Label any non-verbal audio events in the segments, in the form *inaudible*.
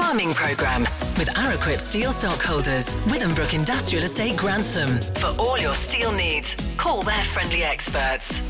Farming Programme with Araquip Steel Stockholders, Withambrook Industrial Estate Grantham. For all your steel needs, call their friendly experts.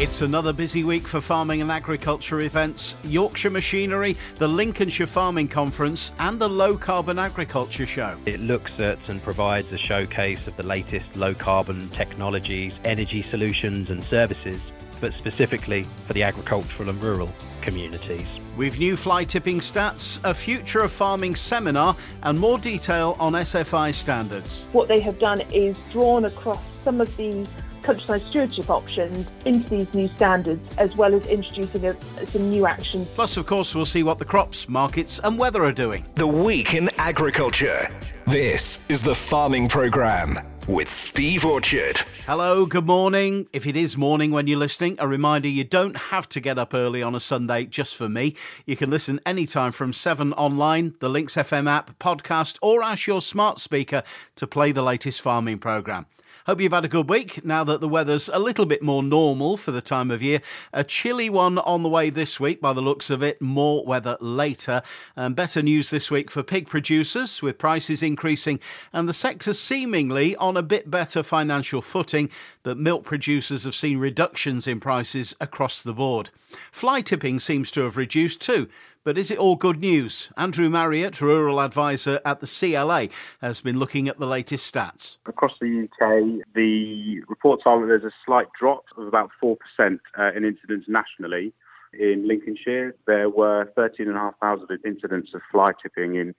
It's another busy week for farming and agriculture events. Yorkshire Machinery, the Lincolnshire Farming Conference, and the Low Carbon Agriculture Show. It looks at and provides a showcase of the latest low carbon technologies, energy solutions, and services, but specifically for the agricultural and rural communities. With new fly tipping stats, a future of farming seminar, and more detail on SFI standards. What they have done is drawn across some of the countryside stewardship options into these new standards, as well as introducing a, some new actions. Plus, of course, we'll see what the crops, markets, and weather are doing. The Week in Agriculture. This is the Farming Programme with Steve Orchard. Hello, good morning. If it is morning when you're listening, a reminder you don't have to get up early on a Sunday just for me. You can listen anytime from 7 online, the Lincs FM app, podcast, or ask your smart speaker to play the latest farming programme. Hope you've had a good week now that the weather's a little bit more normal for the time of year. A chilly one on the way this week by the looks of it, more weather later. And better news this week for pig producers with prices increasing and the sector seemingly on a bit better financial footing, but milk producers have seen reductions in prices across the board. Fly tipping seems to have reduced too. But is it all good news? Andrew Marriott, Rural Advisor at the CLA, has been looking at the latest stats. Across the UK, the reports are that there's a slight drop of about 4% uh, in incidents nationally. In Lincolnshire, there were 13,500 incidents of fly tipping in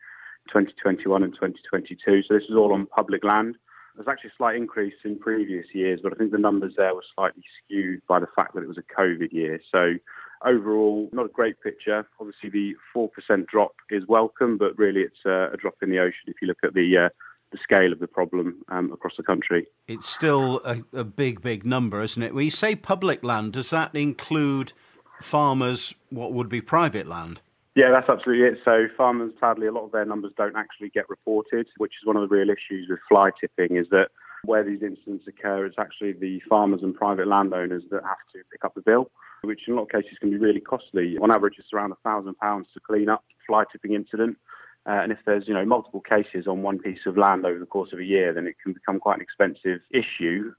2021 and 2022. So this is all on public land. There's actually a slight increase in previous years, but I think the numbers there were slightly skewed by the fact that it was a COVID year. So overall, not a great picture. Obviously, the 4% drop is welcome, but really it's a, drop in the ocean if you look at the uh, the scale of the problem um, across the country. It's still a, a, big, big number, isn't it? When you say public land, does that include farmers, what would be private land? Yeah, that's absolutely it. So farmers, sadly, a lot of their numbers don't actually get reported, which is one of the real issues with fly tipping is that where these incidents occur, it's actually the farmers and private landowners that have to pick up the bill which in a lot of cases can be really costly. On average, it's around £1,000 to clean up a fly tipping incident. Uh, and if there's you know multiple cases on one piece of land over the course of a year, then it can become quite an expensive issue.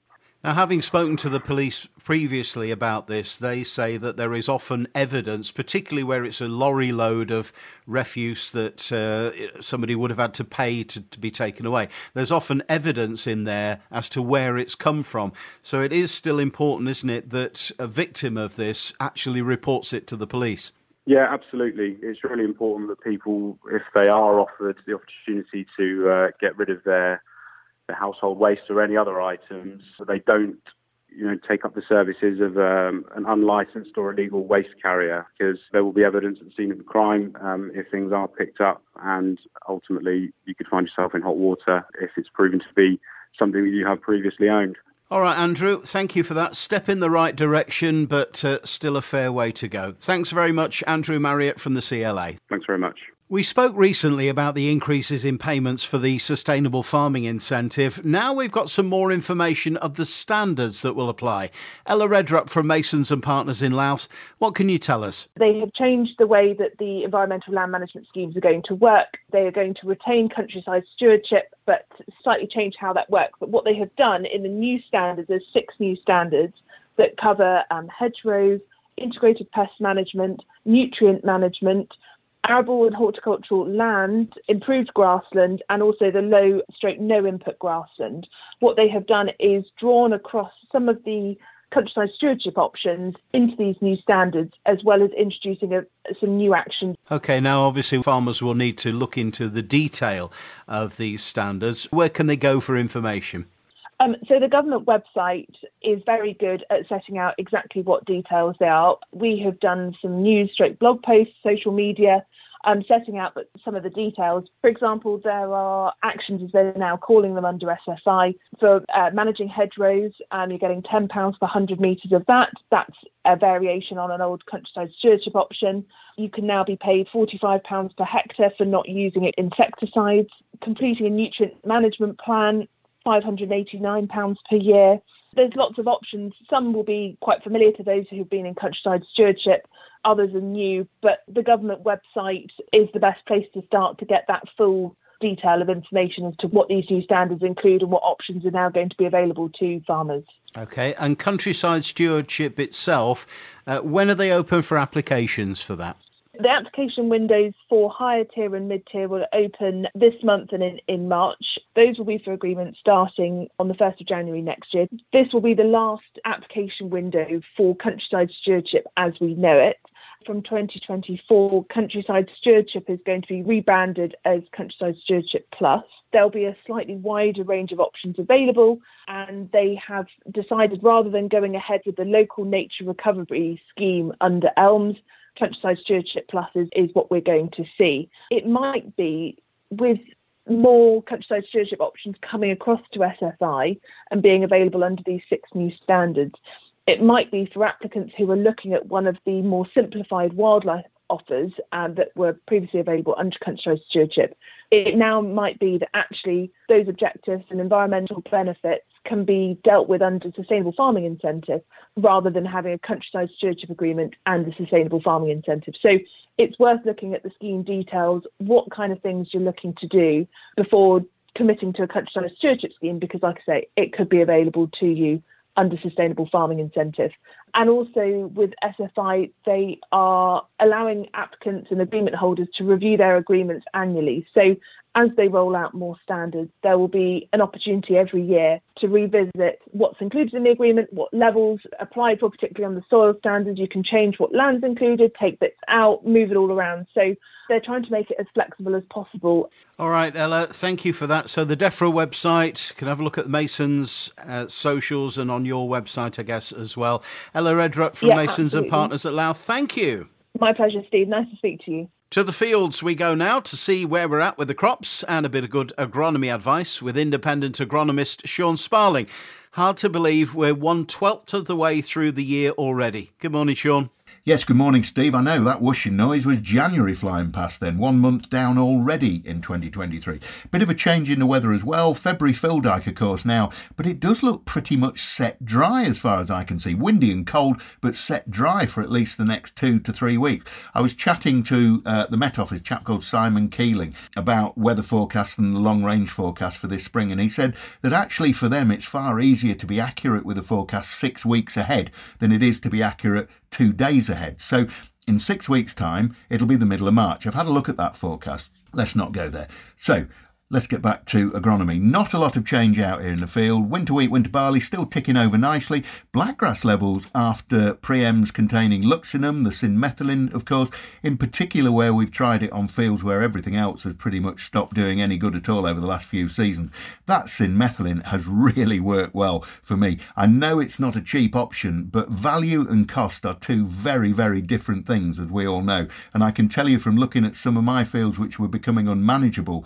Now, having spoken to the police previously about this, they say that there is often evidence, particularly where it's a lorry load of refuse that uh, somebody would have had to pay to, to, be taken away. There's often evidence in there as to where it's come from. So it is still important, isn't it, that a victim of this actually reports it to the police? Yeah, absolutely. It's really important that people, if they are offered the opportunity to uh, get rid of their the household waste or any other items, so they don't you know, take up the services of um, an unlicensed or illegal waste carrier because there will be evidence at the scene of the crime um, if things are picked up, and ultimately you could find yourself in hot water if it's proven to be something that you have previously owned. All right, Andrew, thank you for that. Step in the right direction, but uh, still a fair way to go. Thanks very much, Andrew Marriott from the CLA. Thanks very much. We spoke recently about the increases in payments for the Sustainable Farming Incentive. Now we've got some more information of the standards that will apply. Ella Redrup from Masons and Partners in Louth, what can you tell us? They have changed the way that the environmental land management schemes are going to work. They are going to retain countryside stewardship, but slightly change how that works. But what they have done in the new standards, there's six new standards that cover um, hedgerows, integrated pest management, nutrient management, arable and horticultural land, improved grassland, and also the low stroke no input grassland. What they have done is drawn across some of the countryside stewardship options into these new standards, as well as introducing a, some new actions. Okay, now obviously farmers will need to look into the detail of these standards. Where can they go for information? Um, so the government website is very good at setting out exactly what details they are. We have done some news, stroke blog posts, social media, um, setting out some of the details. For example, there are actions, as they're now calling them under SFI, for uh, managing hedgerows. Um, you're getting £10 per 100 metres of that. That's a variation on an old countryside stewardship option. You can now be paid £45 per hectare for not using insecticides. Completing a nutrient management plan, £589 per year there's lots of options. Some will be quite familiar to those who've been in countryside stewardship, others are new, but the government website is the best place to start to get that full detail of information as to what these new standards include and what options are now going to be available to farmers. Okay, and countryside stewardship itself, uh, when are they open for applications for that? The application windows for higher tier and mid tier will open this month and in, in March. Those will be for agreements starting on the 1st of January next year. This will be the last application window for countryside stewardship as we know it from 2024, Countryside Stewardship is going to be rebranded as Countryside Stewardship Plus. There'll be a slightly wider range of options available, and they have decided rather than going ahead with the local nature recovery scheme under ELMS, Countryside Stewardship Plus is, is what we're going to see. It might be with more countryside stewardship options coming across to SFI and being available under these six new standards it might be for applicants who are looking at one of the more simplified wildlife offers um, that were previously available under countryside stewardship. It now might be that actually those objectives and environmental benefits can be dealt with under sustainable farming incentive rather than having a countryside stewardship agreement and a sustainable farming incentive. So it's worth looking at the scheme details, what kind of things you're looking to do before committing to a countryside stewardship scheme because like I say, it could be available to you under sustainable farming incentive. And also with SFI, they are allowing applicants and agreement holders to review their agreements annually. So as they roll out more standards, there will be an opportunity every year to revisit what's included in the agreement, what levels apply for, particularly on the soil standards. You can change what land's included, take bits out, move it all around. So they're trying to make it as flexible as possible. All right, Ella, thank you for that. So the DEFRA website, can have a look at the Masons' uh, socials and on your website, I guess, as well. Ella Redrup from Yeah, Masons and. Partners at Louth, thank you. My pleasure, Steve. Nice to speak to you. To the fields we go now to see where we're at with the crops and a bit of good agronomy advice with independent agronomist Sean Sparling. Hard to believe we're one twelfth of the way through the year already. Good morning, Sean. Yes, good morning, Steve. I know that whooshing noise was January flying past then, one month down already in 2023. Bit of a change in the weather as well. February fill dyke, of course, now, but it does look pretty much set dry as far as I can see. Windy and cold, but set dry for at least the next two to three weeks. I was chatting to uh, the Met Office, chap called Simon Keeling, about weather forecasts and the long range forecast for this spring, and he said that actually for them it's far easier to be accurate with a forecast six weeks ahead than it is to be accurate two days ahead. So in six weeks' time, it'll be the middle of March. I've had a look at that forecast. Let's not go there. So let's get back to agronomy. Not a lot of change out here in the field. Winter wheat, winter barley still ticking over nicely. Blackgrass levels after preems containing Luximo, the cinmethylin, of course, in particular where we've tried it on fields where everything else has pretty much stopped doing any good at all over the last few seasons. That cinmethylin has *laughs* really worked well for me. I know it's not a cheap option, but value and cost are two very, very different things, as we all know. And I can tell you from looking at some of my fields which were becoming unmanageable,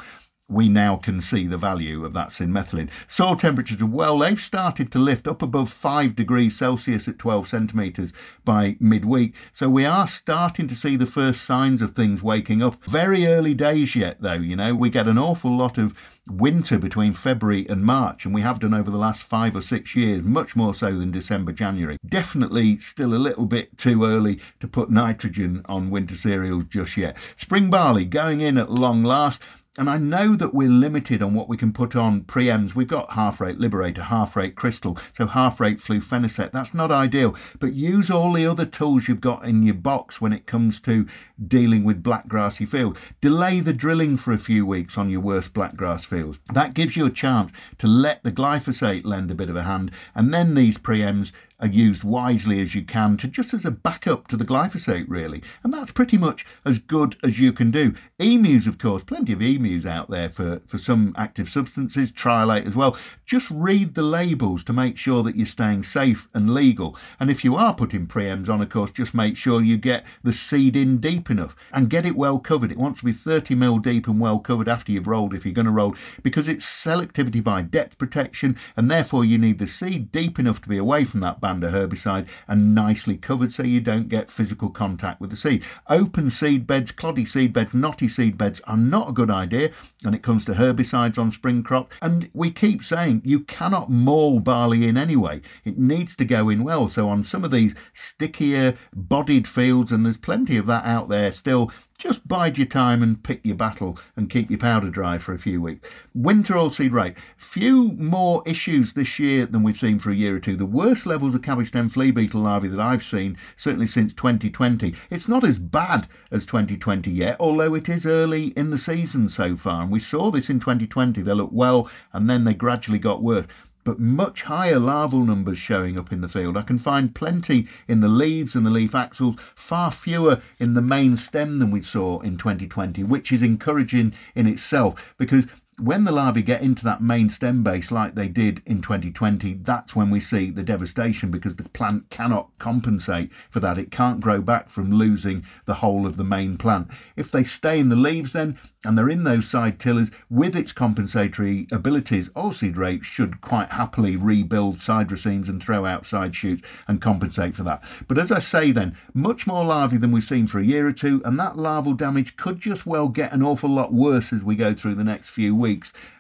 we now can see the value of that cinmethylin. Soil temperatures well, they've started to lift up above 5 degrees Celsius at 12 centimetres by midweek. So we are starting to see the first signs of things waking up. Very early days yet, though, you know, we get an awful lot of winter between February and March, and we have done over the last five or six years, much more so than December, January. Definitely still a little bit too early to put nitrogen on winter cereals just yet. Spring barley going in at long last. And I know that we're limited on what we can put on preems. We've got half rate Liberator, half rate Crystal, so half rate Flufenacet. That's not ideal, but use all the other tools you've got in your box when it comes to dealing with black grassy fields. Delay the drilling for a few weeks on your worst black grass fields. That gives you a chance to let the glyphosate lend a bit of a hand, and then these preems are used wisely as you can to just as a backup to the glyphosate, really. And that's pretty much as good as you can do. EAMUs, of course, plenty of EAMUs out there for, for some active substances, tri-allate as well. Just read the labels to make sure that you're staying safe and legal. And if you are putting preems on, of course, just make sure you get the seed in deep enough and get it well covered. It wants to be 30 mil deep and well covered after you've rolled if you're going to roll because it's selectivity by depth protection and therefore you need the seed deep enough to be away from that Banda herbicide and nicely covered so you don't get physical contact with the seed. Open seed beds, cloddy seed beds, knotty seed beds are not a good idea when it comes to herbicides on spring crop. And we keep saying you cannot maul barley in anyway. It needs to go in well. So on some of these stickier bodied fields, and there's plenty of that out there still, just bide your time and pick your battle and keep your powder dry for a few weeks. Winter oilseed rape. Few more issues this year than we've seen for a year or two. The worst levels of cabbage stem flea beetle larvae that I've seen, certainly since 2020. It's not as bad as 2020 yet, although it is early in the season so far. And we saw this in 2020. They looked well and then they gradually got worse but much higher larval numbers showing up in the field. I can find plenty in the leaves and the leaf axils, far fewer in the main stem than we saw in 2020, which is encouraging in itself because when the larvae get into that main stem base like they did in 2020, that's when we see the devastation because the plant cannot compensate for that. It can't grow back from losing the whole of the main plant. If they stay in the leaves, then and they're in those side tillers with its compensatory abilities, oilseed rape should quite happily rebuild side racemes and throw out side shoots and compensate for that. But as I say then, much more larvae than we've seen for a year or two, and that larval damage could just well get an awful lot worse as we go through the next few weeks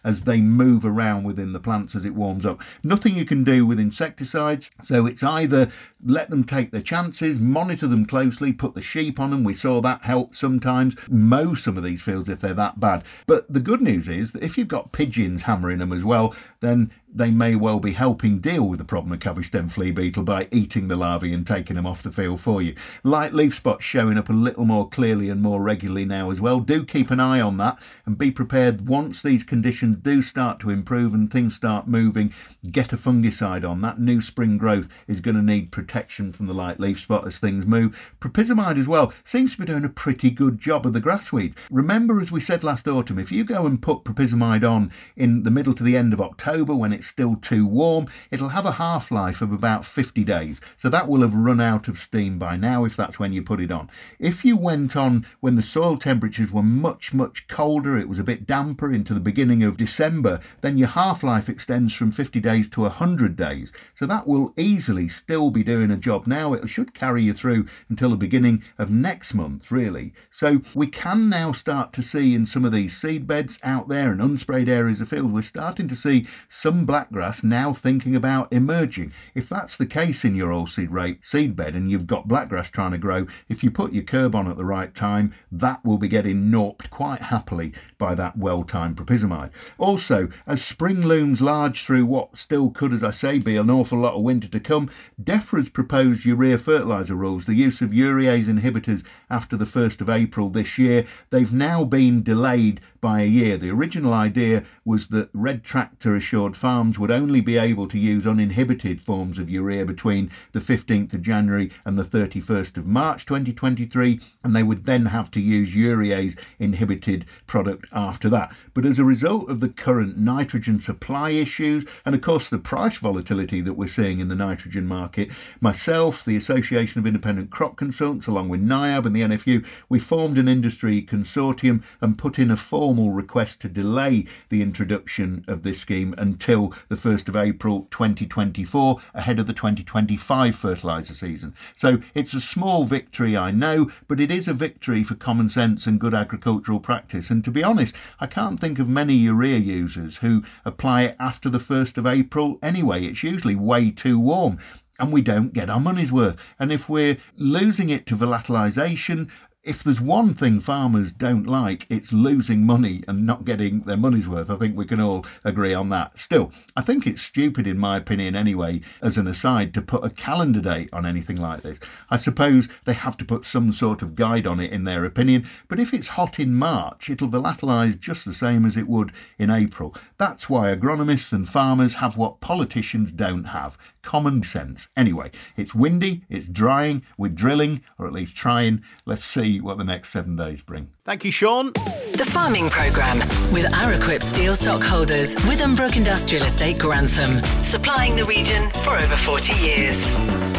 as they move around within the plants as it warms up. Nothing you can do with insecticides, so it's either let them take their chances, monitor them closely, put the sheep on them. We saw that help sometimes. Mow some of these fields if they're that bad. But the good news is that if you've got pigeons hammering them as well, then they may well be helping deal with the problem of cabbage stem flea beetle by eating the larvae and taking them off the field for you. Light leaf spots showing up a little more clearly and more regularly now as well. Do keep an eye on that and be prepared once these conditions do start to improve and things start moving, get a fungicide on. That new spring growth is going to need protection from the light leaf spot as things move. Propyzamide as well seems to be doing a pretty good job of the grassweed. Remember, as we said last autumn, if you go and put propyzamide on in the middle to the end of October when it's still too warm, it'll have a half life of about 50 days. So that will have run out of steam by now if that's when you put it on. If you went on when the soil temperatures were much, much colder, it was a bit damper into the beginning of December, then your half life extends from 50 days to 100 days. So that will easily still be doing a job now. It should carry you through until the beginning of next month, really. So we can now start to see in some of these seed beds out there and unsprayed areas of field, we're starting to see some blackgrass now thinking about emerging. If that's the case in your oilseed rape seed bed and you've got blackgrass trying to grow, if you put your Kerb on at the right time, that will be getting norped quite happily by that well-timed propyzamide. Also, as spring looms large through what still could, as I say, be an awful lot of winter to come, DEFRA's proposed urea fertiliser rules, the use of urease inhibitors after the 1st of April this year, they've now been delayed by a year. The original idea was that Red Tractor assured farms would only be able to use uninhibited forms of urea between the 15th of January and the 31st of March 2023, and they would then have to use urease inhibited product after that. But as a result of the current nitrogen supply issues, and of course the price volatility that we're seeing in the nitrogen market, myself, the Association of Independent Crop Consultants, along with NIAB and the NFU, we formed an industry consortium and put in a formal request to delay the introduction of this scheme until the 1st of April 2024, ahead of the 2025 fertiliser season. So it's a small victory, I know, but it is a victory for common sense and good agricultural practice. And to be honest, I can't think of many urea users who apply it after the 1st of April anyway. It's usually way too warm and we don't get our money's worth. And if we're losing it to volatilisation if there's one thing farmers don't like, it's losing money and not getting their money's worth. I think we can all agree on that. Still, I think it's stupid, in my opinion, anyway, as an aside, to put a calendar date on anything like this. I suppose they have to put some sort of guide on it, in their opinion, but if it's hot in March, it'll volatilise just the same as it would in April. That's why agronomists and farmers have what politicians don't have common sense. Anyway, it's windy, it's drying, we're drilling, or at least trying. Let's see what the next seven days bring. Thank you, Sean. The Farming Programme with Araquip Steel Stockholders, Withambrook Industrial Estate Grantham, supplying the region for over 40 years.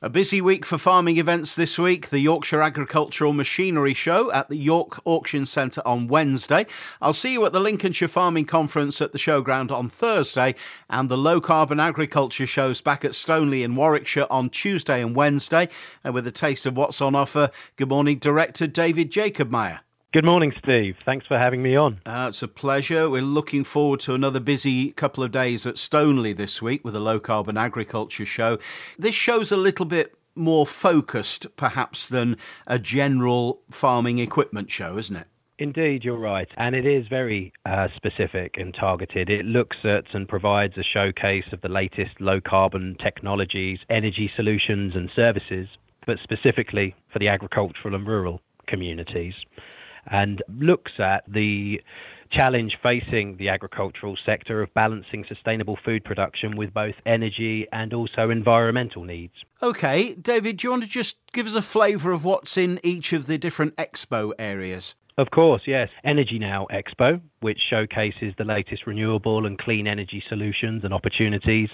A busy week for farming events this week. The Yorkshire Agricultural Machinery Show at the York Auction Centre on Wednesday. I'll see you at the Lincolnshire Farming Conference at the showground on Thursday, and the Low Carbon Agriculture Shows back at Stoneleigh in Warwickshire on Tuesday and Wednesday. And with a taste of what's on offer, good morning, Director David Jacobmeyer. Good morning, Steve. Thanks for having me on. Uh, it's a pleasure. We're looking forward to another busy couple of days at Stoneleigh this week with the Low Carbon Agriculture Show. This show's a little bit more focused, perhaps, than a general farming equipment show, isn't it? Indeed, you're right. And it is very uh, specific and targeted. It looks at and provides a showcase of the latest low carbon technologies, energy solutions, and services, but specifically for the agricultural and rural communities and looks at the challenge facing the agricultural sector of balancing sustainable food production with both energy and also environmental needs. Okay, David, do you want to just give us a flavour of what's in each of the different expo areas? Of course, yes. Energy Now Expo, which showcases the latest renewable and clean energy solutions and opportunities,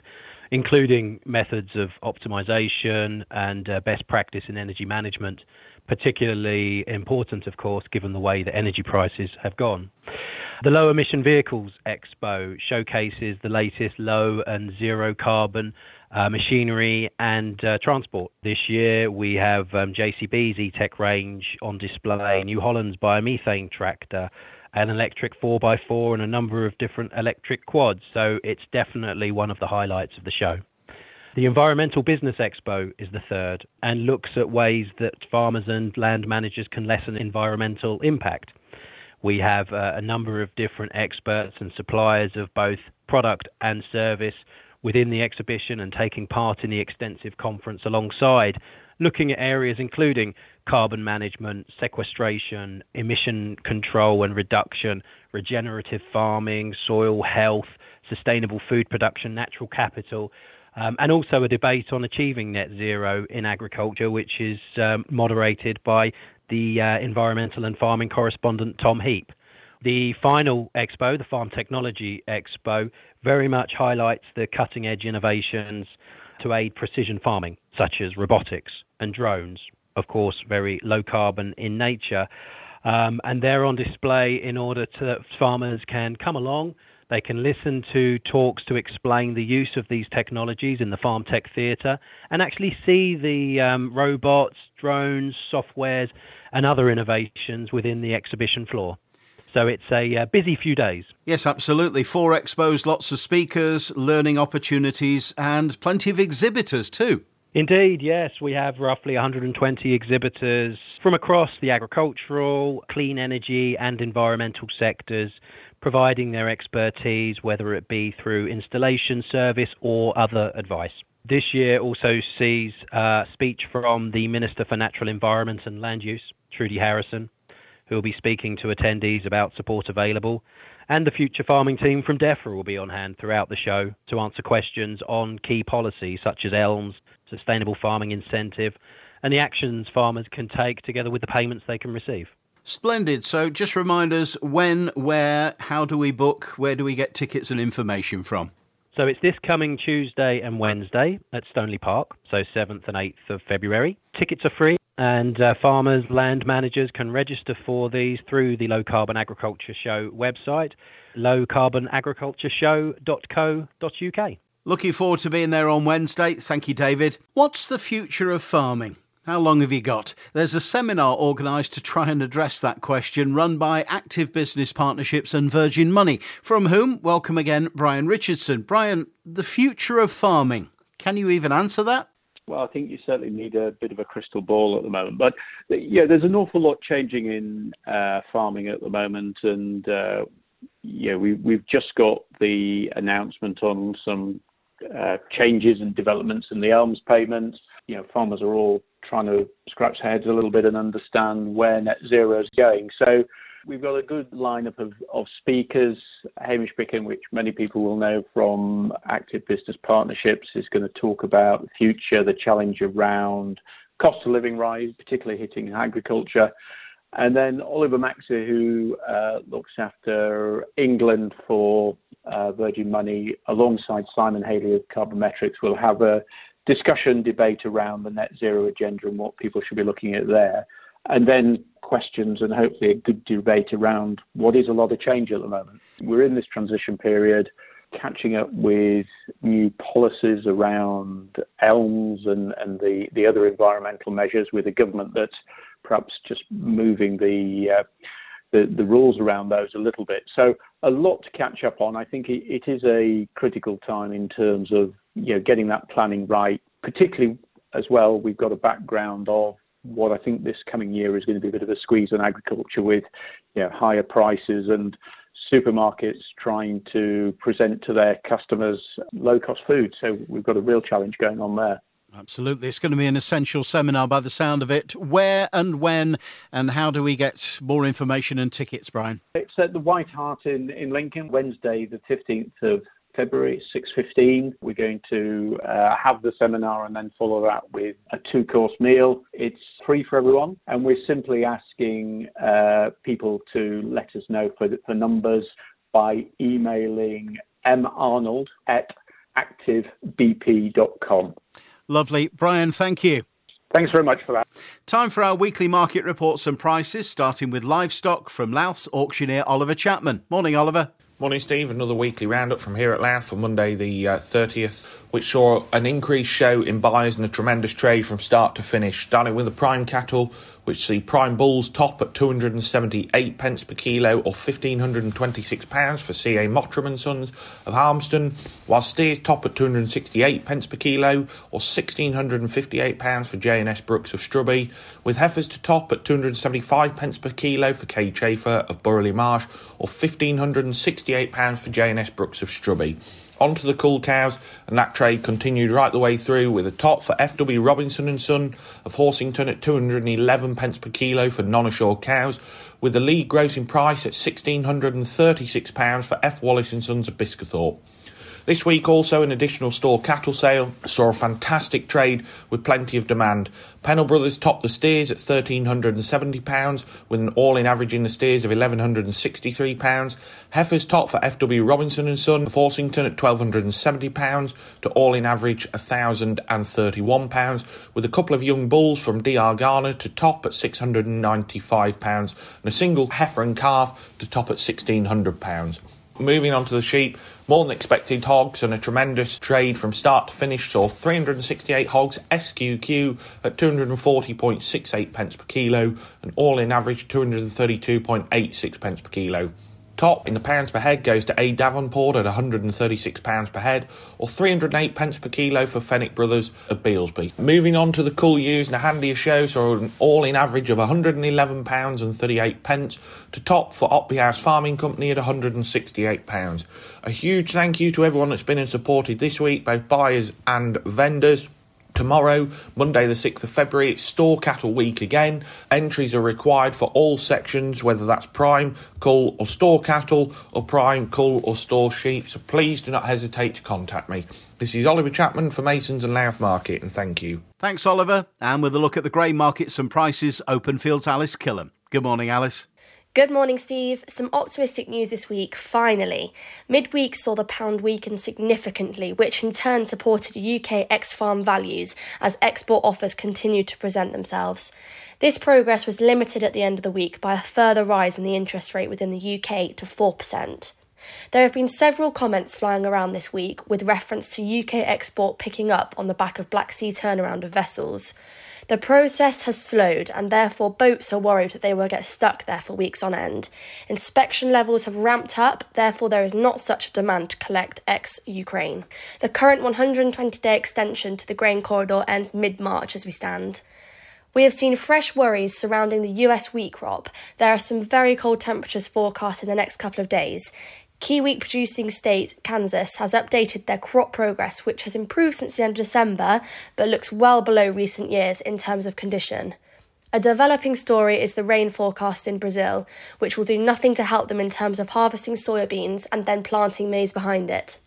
including methods of optimization and uh, best practice in energy management particularly important, of course, given the way that energy prices have gone. The Low Emission Vehicles Expo showcases the latest low and zero carbon uh, machinery and uh, transport. This year we have um, JCB's E-Tech range on display, New Holland's biomethane tractor, an electric 4x4 and a number of different electric quads. So it's definitely one of the highlights of the show. The Environmental Business Expo is the third and looks at ways that farmers and land managers can lessen environmental impact. We have uh, a number of different experts and suppliers of both product and service within the exhibition and taking part in the extensive conference alongside, looking at areas including carbon management, sequestration, emission control and reduction, regenerative farming, soil health, sustainable food production, natural capital, um, and also a debate on achieving net zero in agriculture, which is um, moderated by the uh, environmental and farming correspondent Tom Heap. The final expo, the Farm Technology Expo, very much highlights the cutting edge innovations to aid precision farming, such as robotics and drones, of course, very low carbon in nature. Um, and they're on display in order to that farmers can come along they can listen to talks to explain the use of these technologies in the Farm Tech Theatre and actually see the um, robots, drones, softwares, and other innovations within the exhibition floor. So it's a uh, busy few days. Yes, absolutely. Four expos, lots of speakers, learning opportunities, and plenty of exhibitors too. Indeed, yes. We have roughly 120 exhibitors from across the agricultural, clean energy, and environmental sectors providing their expertise, whether it be through installation service or other advice. This year also sees a speech from the Minister for Natural Environment and Land Use, Trudy Harrison, who will be speaking to attendees about support available. And the future farming team from DEFRA will be on hand throughout the show to answer questions on key policies such as ELMS, Sustainable Farming Incentive, and the actions farmers can take together with the payments they can receive. Splendid. So just remind us when, where, how do we book, where do we get tickets and information from? So it's this coming Tuesday and Wednesday at Stoneleigh Park, so 7th and 8th of February. Tickets are free, and uh, farmers, land managers can register for these through the Low Carbon Agriculture Show website, lowcarbonagricultureshow.co.uk. Looking forward to being there on Wednesday. Thank you, David. What's the future of farming? How long have you got? There's a seminar organised to try and address that question, run by Active Business Partnerships and Virgin Money. From whom, welcome again, Brian Richardson. Brian, the future of farming. Can you even answer that? Well, I think you certainly need a bit of a crystal ball at the moment. But yeah, there's an awful lot changing in uh, farming at the moment, and uh, yeah, we, we've just got the announcement on some uh, changes and developments in the ELMS payments. You know, farmers are all trying to scratch heads a little bit and understand where net zero is going. So we've got a good lineup of, of speakers. Hamish Bicken, which many people will know from Active Business Partnerships, is going to talk about the future, the challenge around cost of living rise, particularly hitting agriculture. And then Oliver Maxey, who uh, looks after England for uh, Virgin Money, alongside Simon Haley of Carbon Metrics, will have a discussion, debate around the net zero agenda and what people should be looking at there. And then questions and hopefully a good debate around what is a lot of change at the moment. We're in this transition period, catching up with new policies around ELMS and, and the, the other environmental measures with a government that's perhaps just moving the uh, the, the rules around those a little bit. So a lot to catch up on. I think it, it is a critical time in terms of you know getting that planning right. Particularly as well, we've got a background of what I think this coming year is going to be a bit of a squeeze on agriculture with you know higher prices and supermarkets trying to present to their customers low cost food. So we've got a real challenge going on there. Absolutely. It's going to be an essential seminar by the sound of it. Where and when and how do we get more information and tickets, Brian? It's at the White Hart in, in Lincoln, Wednesday, the 15th of February, 6.15. We're going to uh, have the seminar and then follow that with a two-course meal. It's free for everyone, and we're simply asking uh, people to let us know for, for numbers by emailing marnold at activebp.com. Lovely. Brian, thank you. Thanks very much for that. Time for our weekly market reports and prices, starting with livestock from Louth's auctioneer Oliver Chapman. Morning, Oliver. Morning, Steve. Another weekly roundup from here at Louth for Monday, the uh, 30th, which saw an increased show in buyers and a tremendous trade from start to finish. Starting with the prime cattle, which see prime bulls top at 278 pence per kilo or 1526 pounds for CA Mottram and Sons of Harmston, while steers top at 268 pence per kilo or 1658 pounds for J&S Brooks of Strubby, with heifers to top at 275 pence per kilo for K Chafer of Burgh le Marsh or 1568 pounds for J&S Brooks of Strubby onto the cull cows, and that trade continued right the way through with a top for FW Robinson and Son of Horsington at 211 pence per kilo for non-assured cows, with the lead grossing price at 1636 pounds for F Wallace and Sons of Biscathorpe. This week, also, an additional store cattle sale saw a fantastic trade with plenty of demand. Pennell Brothers topped the steers at £1,370, with an all in average in the steers of £1,163. Heifers top for FW Robinson and Son of Horsington at £1,270 to all in average £1,031, with a couple of young bulls from DR Garner to top at £695 and a single heifer and calf to top at £1,600. Moving on to the sheep, more than expected hogs and a tremendous trade from start to finish saw 368 hogs SQQ at 240.68 pence per kilo and all in average 232.86 pence per kilo. Top in the pounds per head goes to A Davenport at £136 per head, or 308 pence per kilo for Fenwick Brothers of Beelsby. Moving on to the cull ewes and a handier show, so an all in average of £111 and 38 pence to top for Otby House Farming Company at £168. A huge thank you to everyone that's been and supported this week, both buyers and vendors. Tomorrow, Monday, the 6th of February, it's Store Cattle Week again. Entries are required for all sections, whether that's prime, cull, or store cattle, or prime, cull, or store sheep. So please do not hesitate to contact me. This is Oliver Chapman for Masons and Louth Market, and thank you. Thanks, Oliver. And with a look at the grain markets and prices, open fields, Alice Killam. Good morning, Alice. Good morning, Steve. Some optimistic news this week, finally. Midweek saw the pound weaken significantly, which in turn supported UK ex farm values as export offers continued to present themselves. This progress was limited at the end of the week by a further rise in the interest rate within the UK to 4%. There have been several comments flying around this week with reference to UK export picking up on the back of Black Sea turnaround of vessels. The process has slowed, and therefore boats are worried that they will get stuck there for weeks on end. Inspection levels have ramped up, therefore, there is not such a demand to collect ex Ukraine. The current 120 day extension to the grain corridor ends mid March as we stand. We have seen fresh worries surrounding the US wheat crop. There are some very cold temperatures forecast in the next couple of days. Key wheat producing state Kansas has updated their crop progress, which has improved since the end of December but looks well below recent years in terms of condition. A developing story is the rain forecast in Brazil, which will do nothing to help them in terms of harvesting soybeans and then planting maize behind it.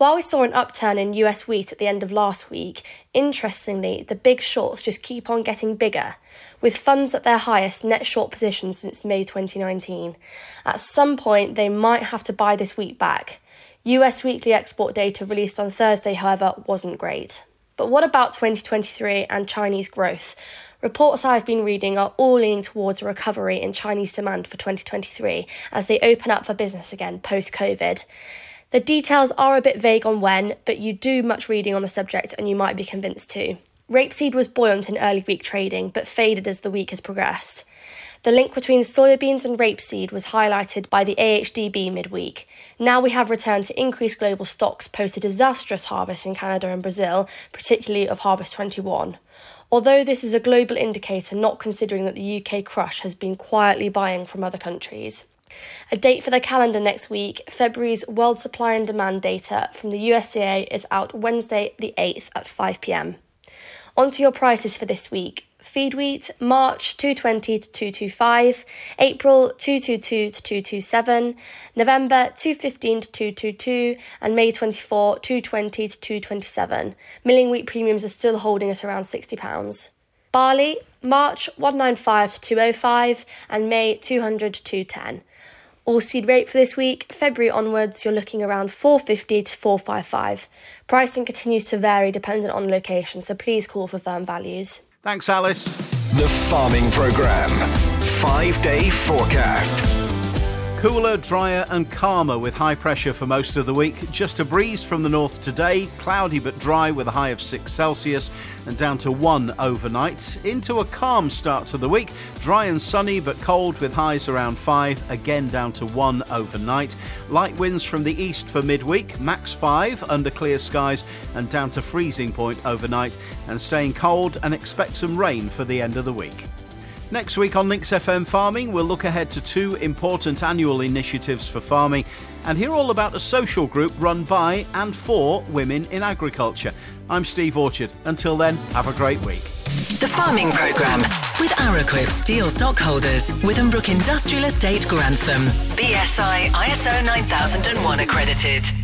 While we saw an upturn in US wheat at the end of last week, interestingly, the big shorts just keep on getting bigger, with funds at their highest net short position since May 2019. At some point, they might have to buy this wheat back. US weekly export data released on Thursday, however, wasn't great. But what about 2023 and Chinese growth? Reports I've been reading are all leaning towards a recovery in Chinese demand for 2023 as they open up for business again post COVID. The details are a bit vague on when, but you do much reading on the subject and you might be convinced too. Rapeseed was buoyant in early week trading, but faded as the week has progressed. The link between soybeans and rapeseed was highlighted by the AHDB midweek. Now we have returned to increased global stocks post a disastrous harvest in Canada and Brazil, particularly of Harvest 21 although this is a global indicator not considering that the UK crush has been quietly buying from other countries. A date for the calendar next week, February's world supply and demand data from the USDA is out Wednesday the 8th at 5pm. On to your prices for this week. Feed wheat, March 220 to 225, April 222 to 227, November 215 to 222, and May 24 220 to 227. Milling wheat premiums are still holding at around £60. Barley, March 195 to 205, and May 200 to 210. Oilseed rape for this week, February onwards, you're looking around 450 to 455. Pricing continues to vary dependent on location, so please call for firm values. Thanks, Alice. The Farming Programme. Five day forecast. Cooler, drier, and calmer with high pressure for most of the week. Just a breeze from the north today, cloudy but dry with a high of 6 Celsius and down to 1 overnight. Into a calm start to the week, dry and sunny but cold with highs around 5, again down to 1 overnight. Light winds from the east for midweek, max 5 under clear skies and down to freezing point overnight, and staying cold and expect some rain for the end of the week. Next week on Lincs FM Farming, we'll look ahead to two important annual initiatives for farming and hear all about a social group run by and for women in agriculture. I'm Steve Orchard. Until then, have a great week. The Farming Programme with Araquip Steel Stockholders, Withambrook Industrial Estate Grantham. BSI ISO 9001 accredited.